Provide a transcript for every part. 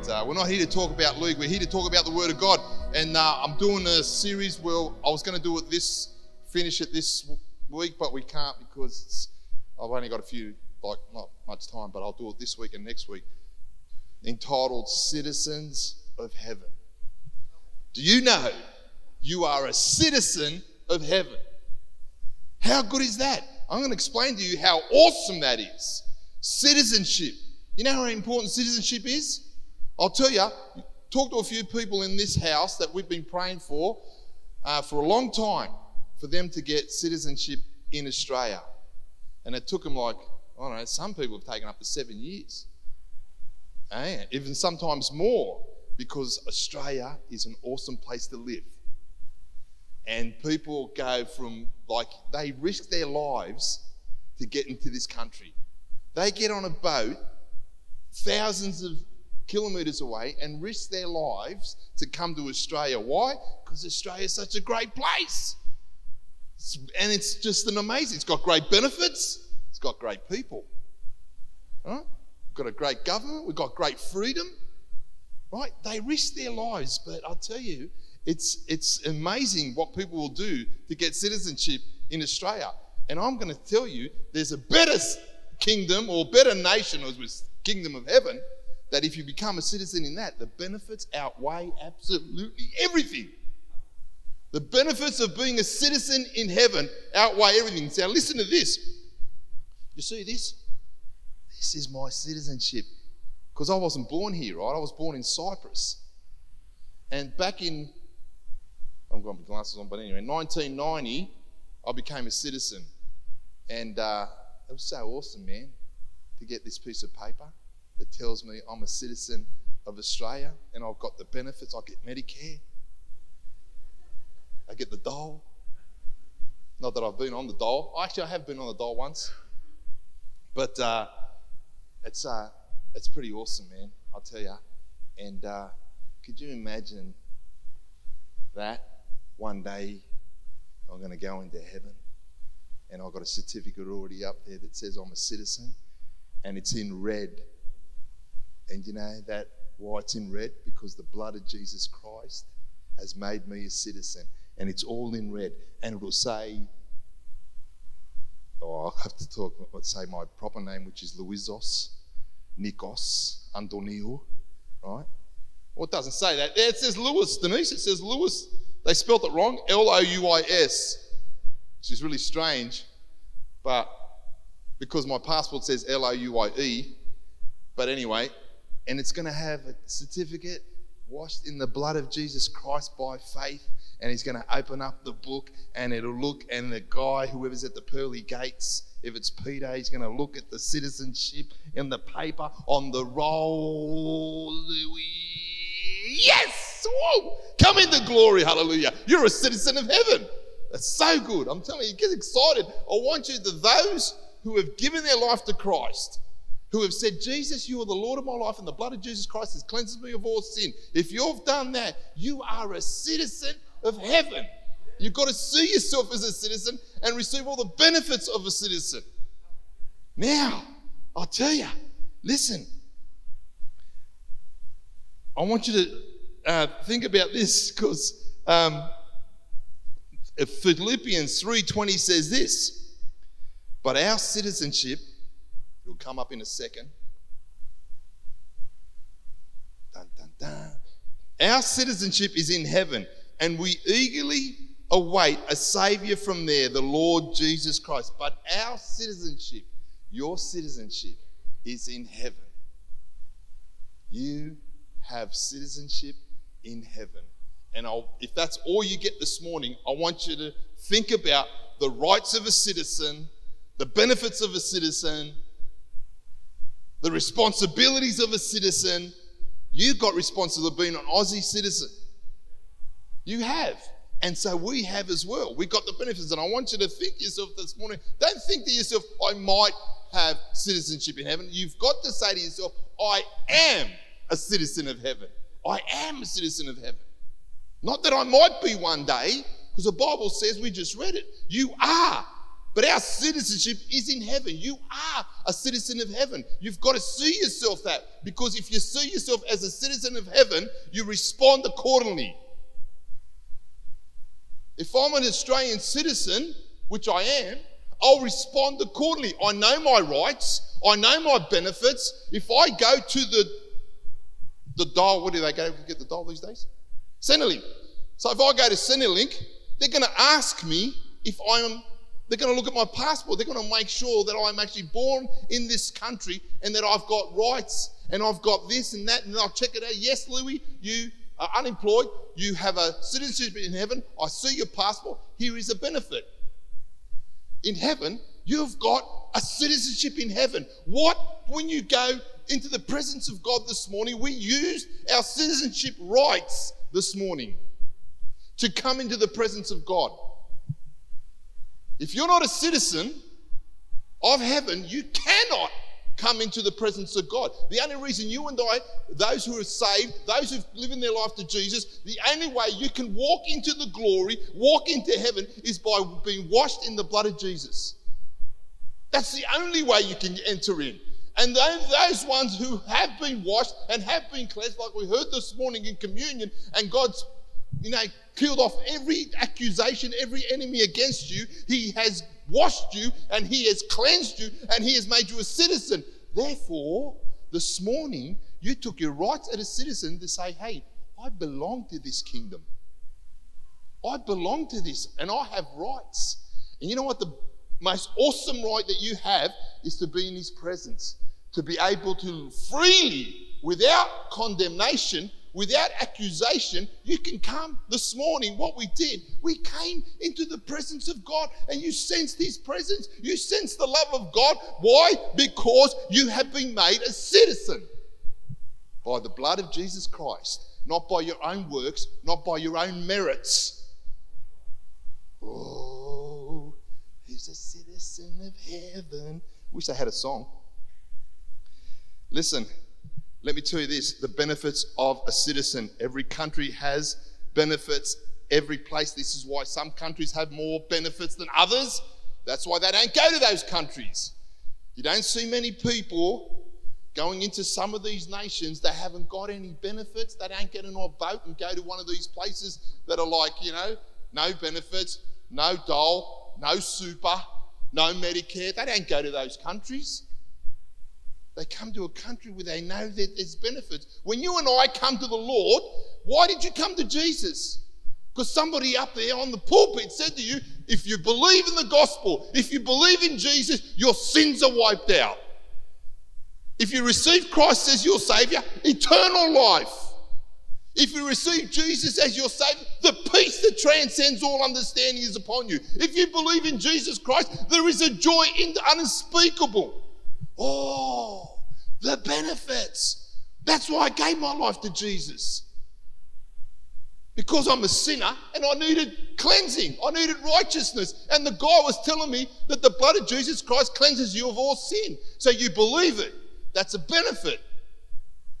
But uh, we're not here to talk about league. We're here to talk about the Word of God. And uh, I'm doing a series. Well, I was going to do it this, finish it this week, but we can't because I've only got a few, like not much time. But I'll do it this week and next week. Entitled "Citizens of Heaven." Do you know you are a citizen of heaven? How good is that? I'm going to explain to you how awesome that is. Citizenship. You know how important citizenship is? I'll tell you, talk to a few people in this house that we've been praying for uh, for a long time for them to get citizenship in Australia. And it took them like, I don't know, some people have taken up to seven years. And even sometimes more, because Australia is an awesome place to live. And people go from like, they risk their lives to get into this country. They get on a boat thousands of kilometres away and risk their lives to come to Australia. Why? Because Australia is such a great place. And it's just an amazing, it's got great benefits, it's got great people. Right? We've got a great government, we've got great freedom. Right? They risk their lives, but I'll tell you, it's, it's amazing what people will do to get citizenship in Australia. And I'm going to tell you, there's a better kingdom or better nation, as was kingdom of heaven, that if you become a citizen in that, the benefits outweigh absolutely everything. The benefits of being a citizen in heaven outweigh everything. Now, listen to this. You see this? This is my citizenship. Because I wasn't born here, right? I was born in Cyprus. And back in, I've got my glasses on, but anyway, 1990, I became a citizen. And uh, it was so awesome, man, to get this piece of paper that tells me I'm a citizen of Australia and I've got the benefits. I get Medicare, I get the dole. Not that I've been on the dole. Actually, I have been on the dole once. But uh, it's, uh, it's pretty awesome, man, I'll tell you. And uh, could you imagine that one day I'm going to go into heaven and I've got a certificate already up there that says I'm a citizen and it's in red. And you know that why it's in red? Because the blood of Jesus Christ has made me a citizen. And it's all in red. And it will say, oh, I'll have to talk, let's say my proper name, which is Luizos Nikos Antoniou, right? Well, it doesn't say that. It says Lewis, Denise. It says Lewis. They spelt it wrong L O U I S, which is really strange. But because my passport says L O U I E, but anyway, and it's going to have a certificate washed in the blood of Jesus Christ by faith. And he's going to open up the book and it'll look, and the guy, whoever's at the pearly gates, if it's Peter, he's going to look at the citizenship in the paper on the roll. Yes! Whoa! Come into glory, hallelujah. You're a citizen of heaven. That's so good. I'm telling you, get excited. I want you to those who have given their life to Christ, who have said, Jesus, you are the Lord of my life, and the blood of Jesus Christ has cleansed me of all sin. If you've done that, you are a citizen of heaven. You've got to see yourself as a citizen and receive all the benefits of a citizen. Now, I'll tell you, listen. I want you to uh, think about this because um, Philippians 3:20 says this. But our citizenship, it'll come up in a second. Dun, dun, dun. Our citizenship is in heaven, and we eagerly await a Savior from there, the Lord Jesus Christ. But our citizenship, your citizenship, is in heaven. You have citizenship in heaven. And I'll, if that's all you get this morning, I want you to think about the rights of a citizen, the benefits of a citizen, the responsibilities of a citizen. You've got responsibility being an Aussie citizen. You have. And so we have as well. We've got the benefits. And I want you to think to yourself this morning don't think to yourself, I might have citizenship in heaven. You've got to say to yourself, I am a citizen of heaven. I am a citizen of heaven. Not that I might be one day, because the Bible says, we just read it, you are. But our citizenship is in heaven. You are a citizen of heaven. You've got to see yourself that because if you see yourself as a citizen of heaven, you respond accordingly. If I'm an Australian citizen, which I am, I'll respond accordingly. I know my rights, I know my benefits. If I go to the the dial, what do they go to get the dial these days? Centrelink. So if I go to Centrelink, they're going to ask me if I'm they're going to look at my passport. They're going to make sure that I'm actually born in this country and that I've got rights and I've got this and that. And I'll check it out. Yes, Louis, you are unemployed. You have a citizenship in heaven. I see your passport. Here is a benefit. In heaven, you've got a citizenship in heaven. What, when you go into the presence of God this morning, we use our citizenship rights this morning to come into the presence of God. If you're not a citizen of heaven, you cannot come into the presence of God. The only reason you and I, those who are saved, those who've given their life to Jesus, the only way you can walk into the glory, walk into heaven, is by being washed in the blood of Jesus. That's the only way you can enter in. And those ones who have been washed and have been cleansed, like we heard this morning in communion, and God's you know, killed off every accusation, every enemy against you. He has washed you and he has cleansed you and he has made you a citizen. Therefore, this morning, you took your rights as a citizen to say, hey, I belong to this kingdom. I belong to this and I have rights. And you know what? The most awesome right that you have is to be in his presence, to be able to freely, without condemnation, without accusation, you can come this morning. What we did, we came into the presence of God and you sensed His presence. You sensed the love of God. Why? Because you have been made a citizen by the blood of Jesus Christ, not by your own works, not by your own merits. Oh, he's a citizen of heaven. Wish I had a song. Listen, let me tell you this the benefits of a citizen. Every country has benefits, every place. This is why some countries have more benefits than others. That's why they don't go to those countries. You don't see many people going into some of these nations that haven't got any benefits. They don't get in a boat and go to one of these places that are like, you know, no benefits, no dole, no super, no Medicare. They don't go to those countries. They come to a country where they know that there's benefits. When you and I come to the Lord, why did you come to Jesus? Because somebody up there on the pulpit said to you, if you believe in the gospel, if you believe in Jesus, your sins are wiped out. If you receive Christ as your Savior, eternal life. If you receive Jesus as your Savior, the peace that transcends all understanding is upon you. If you believe in Jesus Christ, there is a joy unspeakable. Oh, the benefits. That's why I gave my life to Jesus. Because I'm a sinner and I needed cleansing, I needed righteousness. And the guy was telling me that the blood of Jesus Christ cleanses you of all sin. So you believe it. That's a benefit.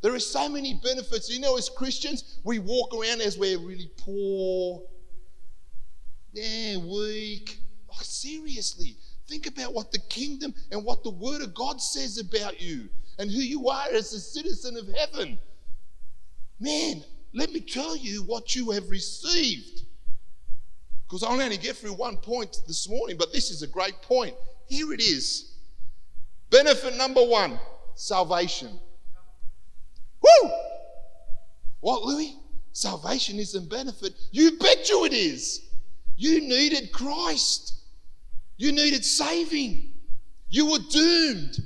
There are so many benefits. You know, as Christians, we walk around as we're really poor, yeah, weak. Like, seriously, Think about what the kingdom and what the word of God says about you and who you are as a citizen of heaven. Man, let me tell you what you have received. Because I'll only get through one point this morning, but this is a great point. Here it is. Benefit number one salvation. Woo! What, Louis? Salvation is a benefit. You bet you it is. You needed Christ. You needed saving. You were doomed.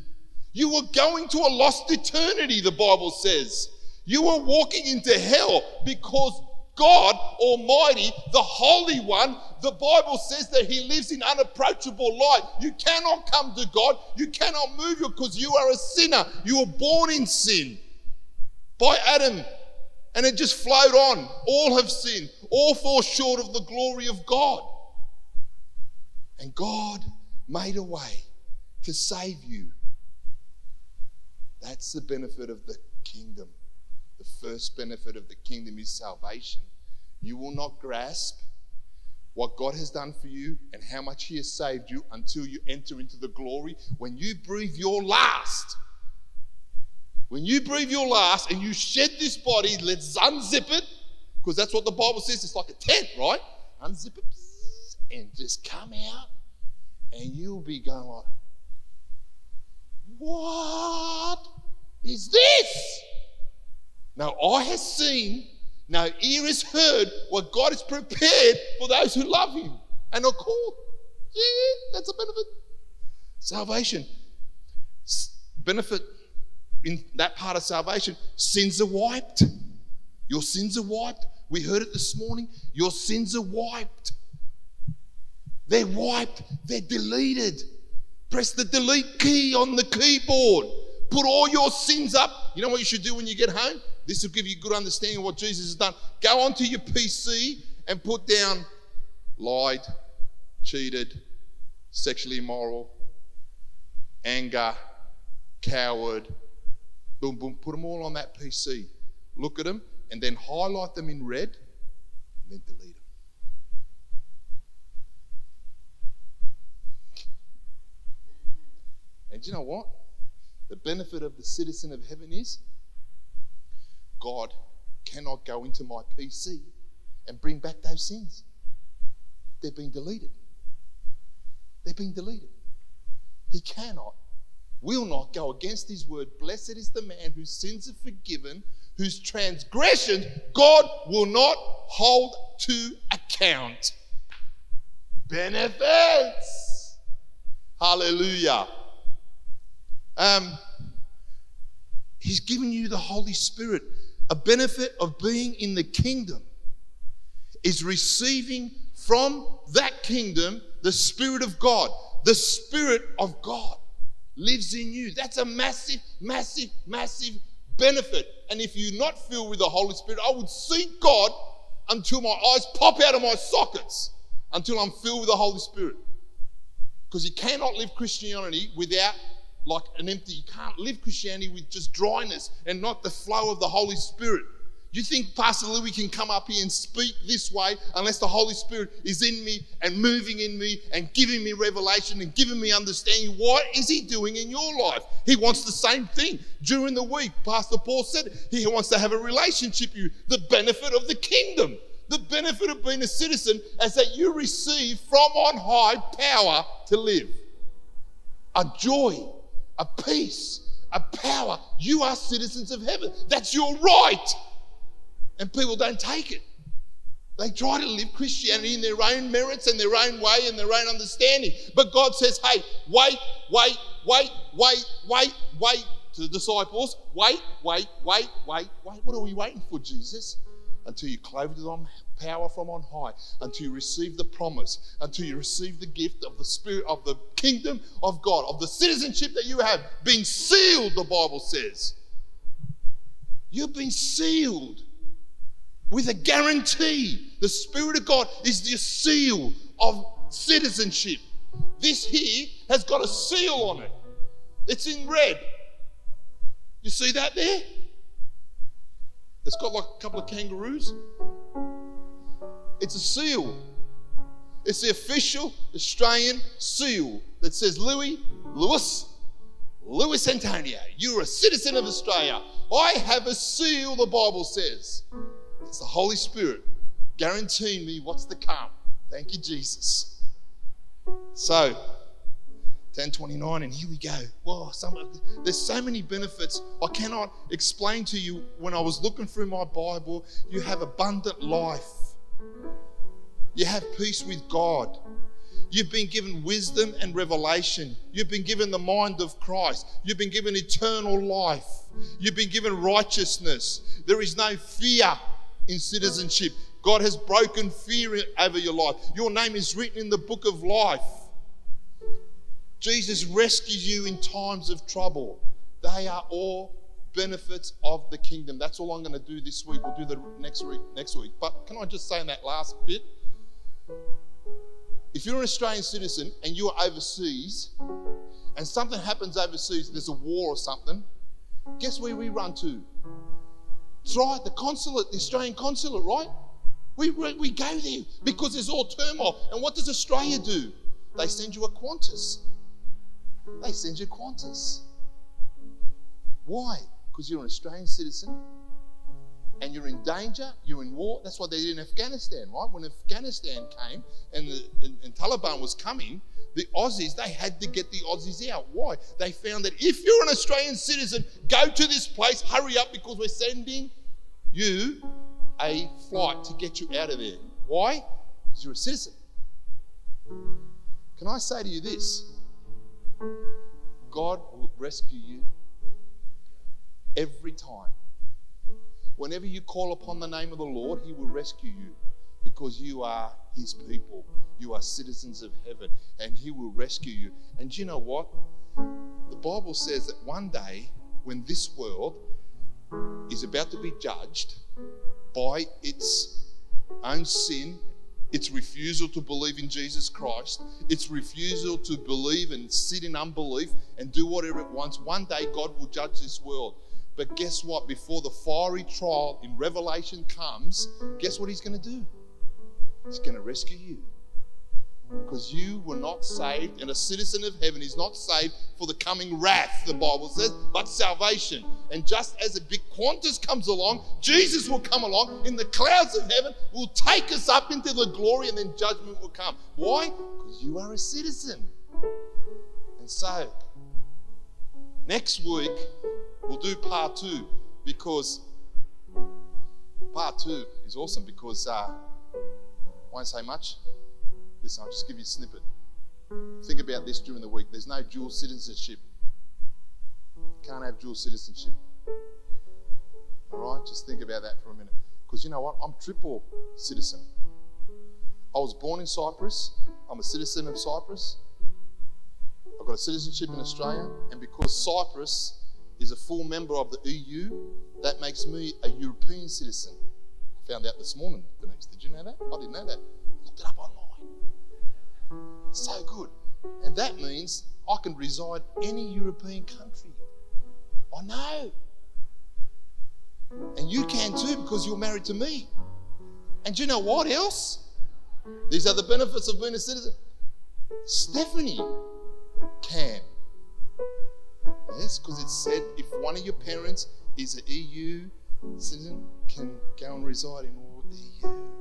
You were going to a lost eternity, the Bible says. You were walking into hell because God Almighty, the Holy One, the Bible says that He lives in unapproachable light. You cannot come to God. You cannot move because you are a sinner. You were born in sin by Adam. And it just flowed on. All have sinned. All fall short of the glory of God. And God made a way to save you. That's the benefit of the kingdom. The first benefit of the kingdom is salvation. You will not grasp what God has done for you and how much He has saved you until you enter into the glory. When you breathe your last, when you breathe your last and you shed this body, let's unzip it, because that's what the Bible says. It's like a tent, right? Unzip it and just come out, and you'll be going like, What is this? Now, eye has seen, now ear has heard what God has prepared for those who love Him and are called. Yeah, that's a benefit. Salvation. Benefit in that part of salvation, sins are wiped. Your sins are wiped. We heard it this morning. Your sins are wiped. They're wiped, they're deleted. Press the delete key on the keyboard. Put all your sins up. You know what you should do when you get home? This will give you a good understanding of what Jesus has done. Go onto your PC and put down lied, cheated, sexually immoral, anger, coward. Boom, boom. Put them all on that PC. Look at them and then highlight them in red and then delete And you know what? The benefit of the citizen of heaven is God cannot go into my PC and bring back those sins. They've been deleted. They've been deleted. He cannot, will not go against his word. Blessed is the man whose sins are forgiven, whose transgressions God will not hold to account. Benefits. Hallelujah. Um, he's given you the Holy Spirit. A benefit of being in the kingdom is receiving from that kingdom the Spirit of God. The Spirit of God lives in you. That's a massive, massive, massive benefit. And if you're not filled with the Holy Spirit, I would seek God until my eyes pop out of my sockets, until I'm filled with the Holy Spirit. Because you cannot live Christianity without like an empty. You can't live Christianity with just dryness and not the flow of the Holy Spirit. You think Pastor Louis can come up here and speak this way unless the Holy Spirit is in me and moving in me and giving me revelation and giving me understanding? What is He doing in your life? He wants the same thing during the week. Pastor Paul said He wants to have a relationship with you, the benefit of the kingdom. The benefit of being a citizen is that you receive from on high power to live, a joy, a peace, a power. You are citizens of heaven. That's your right. And people don't take it. They try to live Christianity in their own merits and their own way and their own understanding. But God says, hey, wait, wait, wait, wait, wait, wait. To the disciples, wait, wait, wait, wait, wait. What are we waiting for, Jesus? Until you clothed with power from on high until you receive the promise, until you receive the gift of the Spirit of the kingdom of God, of the citizenship that you have, being sealed, the Bible says. You've been sealed with a guarantee. The Spirit of God is the seal of citizenship. This here has got a seal on it, it's in red. You see that there? It's got like a couple of kangaroos. It's a seal. It's the official Australian seal that says, Louis, Lewis, Lewis Antoniou, you're a citizen of Australia. I have a seal, the Bible says. It's the Holy Spirit guaranteeing me what's to come. Thank you, Jesus. So, 1029, and here we go. Wow, some, there's so many benefits. I cannot explain to you when I was looking through my Bible. You have abundant life you have peace with God. You've been given wisdom and revelation. You've been given the mind of Christ. You've been given eternal life. You've been given righteousness. There is no fear in citizenship. God has broken fear over your life. Your name is written in the book of life. Jesus rescues you in times of trouble. They are all benefits of the kingdom. That's all I'm going to do this week. We'll do the next week next week. But can I just say in that last bit? If you're an Australian citizen and you are overseas and something happens overseas, there's a war or something, guess where we run to? It's right, the consulate, the Australian consulate, right? We, we go there because there's all turmoil. And what does Australia do? They send you a Qantas. They send you Qantas. Why? Because you're an Australian citizen and you're in danger, you're in war. That's what they did in Afghanistan, right? When Afghanistan came and, the, and, and Taliban was coming, the Aussies, they had to get the Aussies out. Why? They found that if you're an Australian citizen, go to this place, hurry up because we're sending you a flight to get you out of there. Why? Because you're a citizen. Can I say to you this? God will rescue you every time. Whenever you call upon the name of the Lord, He will rescue you because you are His people. You are citizens of heaven, and He will rescue you. And you know what? The Bible says that one day, when this world is about to be judged by its own sin, its refusal to believe in Jesus Christ, its refusal to believe and sit in unbelief and do whatever it wants, one day God will judge this world. But guess what? Before the fiery trial in Revelation comes, guess what He's going to do? He's going to rescue you because you were not saved, and a citizen of heaven is not saved for the coming wrath, the Bible says, but salvation. And just as a big Qantas comes along, Jesus will come along in the clouds of heaven, will take us up into the glory, and then judgment will come. Why? Because you are a citizen. And so, next week, we'll do part two because part two is awesome because uh, I won't say much. Listen, I'll just give you a snippet. Think about this during the week. There's no dual citizenship. Can't have dual citizenship. All right? Just think about that for a minute. Because you know what? I'm triple citizen. I was born in Cyprus. I'm a citizen of Cyprus. I've got a citizenship in Australia. And because Cyprus is a full member of the EU, that makes me a European citizen. I found out this morning, Denise. Did you know that? I didn't know that. Looked it up online. So good. And that means I can reside any European country. I know. And you can too because you're married to me. And you know what else? These are the benefits of being a citizen. Stephanie can. Yes, because it said if one of your parents is an EU citizen, can go and reside in all the EU.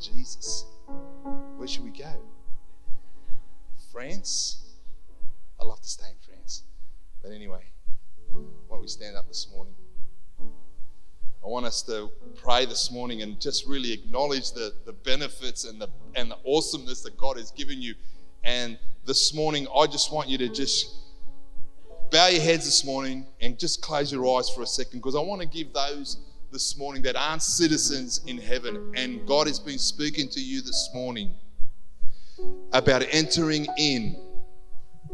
Jesus. Where should we go? France? I'd love to stay in France. But anyway, why don't we stand up this morning? I want us to pray this morning and just really acknowledge the, the benefits and the, and the awesomeness that God has given you. And this morning, I just want you to just bow your heads this morning and just close your eyes for a second because I want to give those this morning that aren't citizens in heaven. And God has been speaking to you this morning about entering in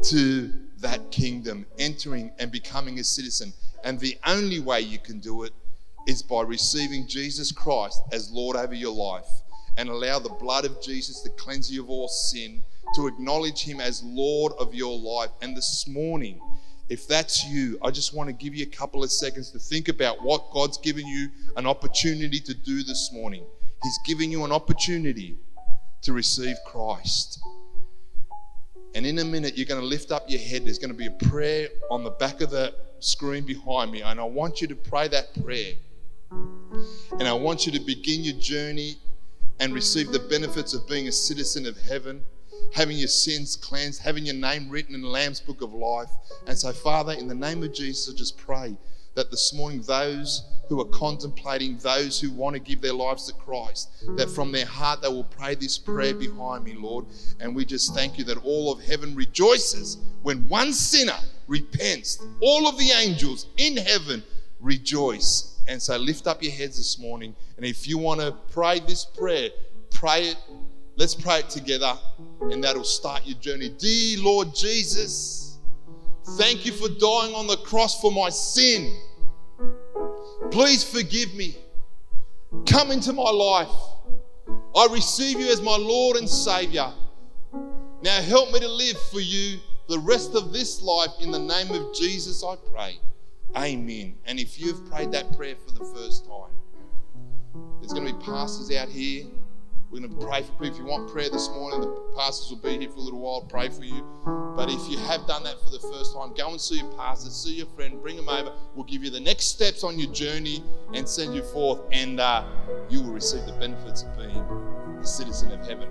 to that kingdom, entering and becoming a citizen. And the only way you can do it is by receiving Jesus Christ as Lord over your life and allow the blood of Jesus to cleanse you of all sin, to acknowledge Him as Lord of your life. And this morning, if that's you, I just want to give you a couple of seconds to think about what God's given you an opportunity to do this morning. He's giving you an opportunity to receive Christ. And in a minute, you're going to lift up your head. There's going to be a prayer on the back of the screen behind me. And I want you to pray that prayer. And I want you to begin your journey and receive the benefits of being a citizen of heaven having your sins cleansed, having your name written in the Lamb's book of life. And so, Father, in the name of Jesus, I just pray that this morning those who are contemplating, those who want to give their lives to Christ, that from their heart they will pray this prayer behind me, Lord. And we just thank you that all of heaven rejoices when one sinner repents. All of the angels in heaven rejoice. And so lift up your heads this morning. And if you want to pray this prayer, pray it Let's pray it together, and that'll start your journey. Dear Lord Jesus, thank you for dying on the cross for my sin. Please forgive me. Come into my life. I receive you as my Lord and Savior. Now help me to live for you the rest of this life. In the name of Jesus, I pray. Amen. And if you've prayed that prayer for the first time, there's going to be pastors out here. We're going to pray for people. If you want prayer this morning, the pastors will be here for a little while, pray for you. But if you have done that for the first time, go and see your pastor, see your friend, bring them over. We'll give you the next steps on your journey and send you forth, and uh, you will receive the benefits of being a citizen of heaven.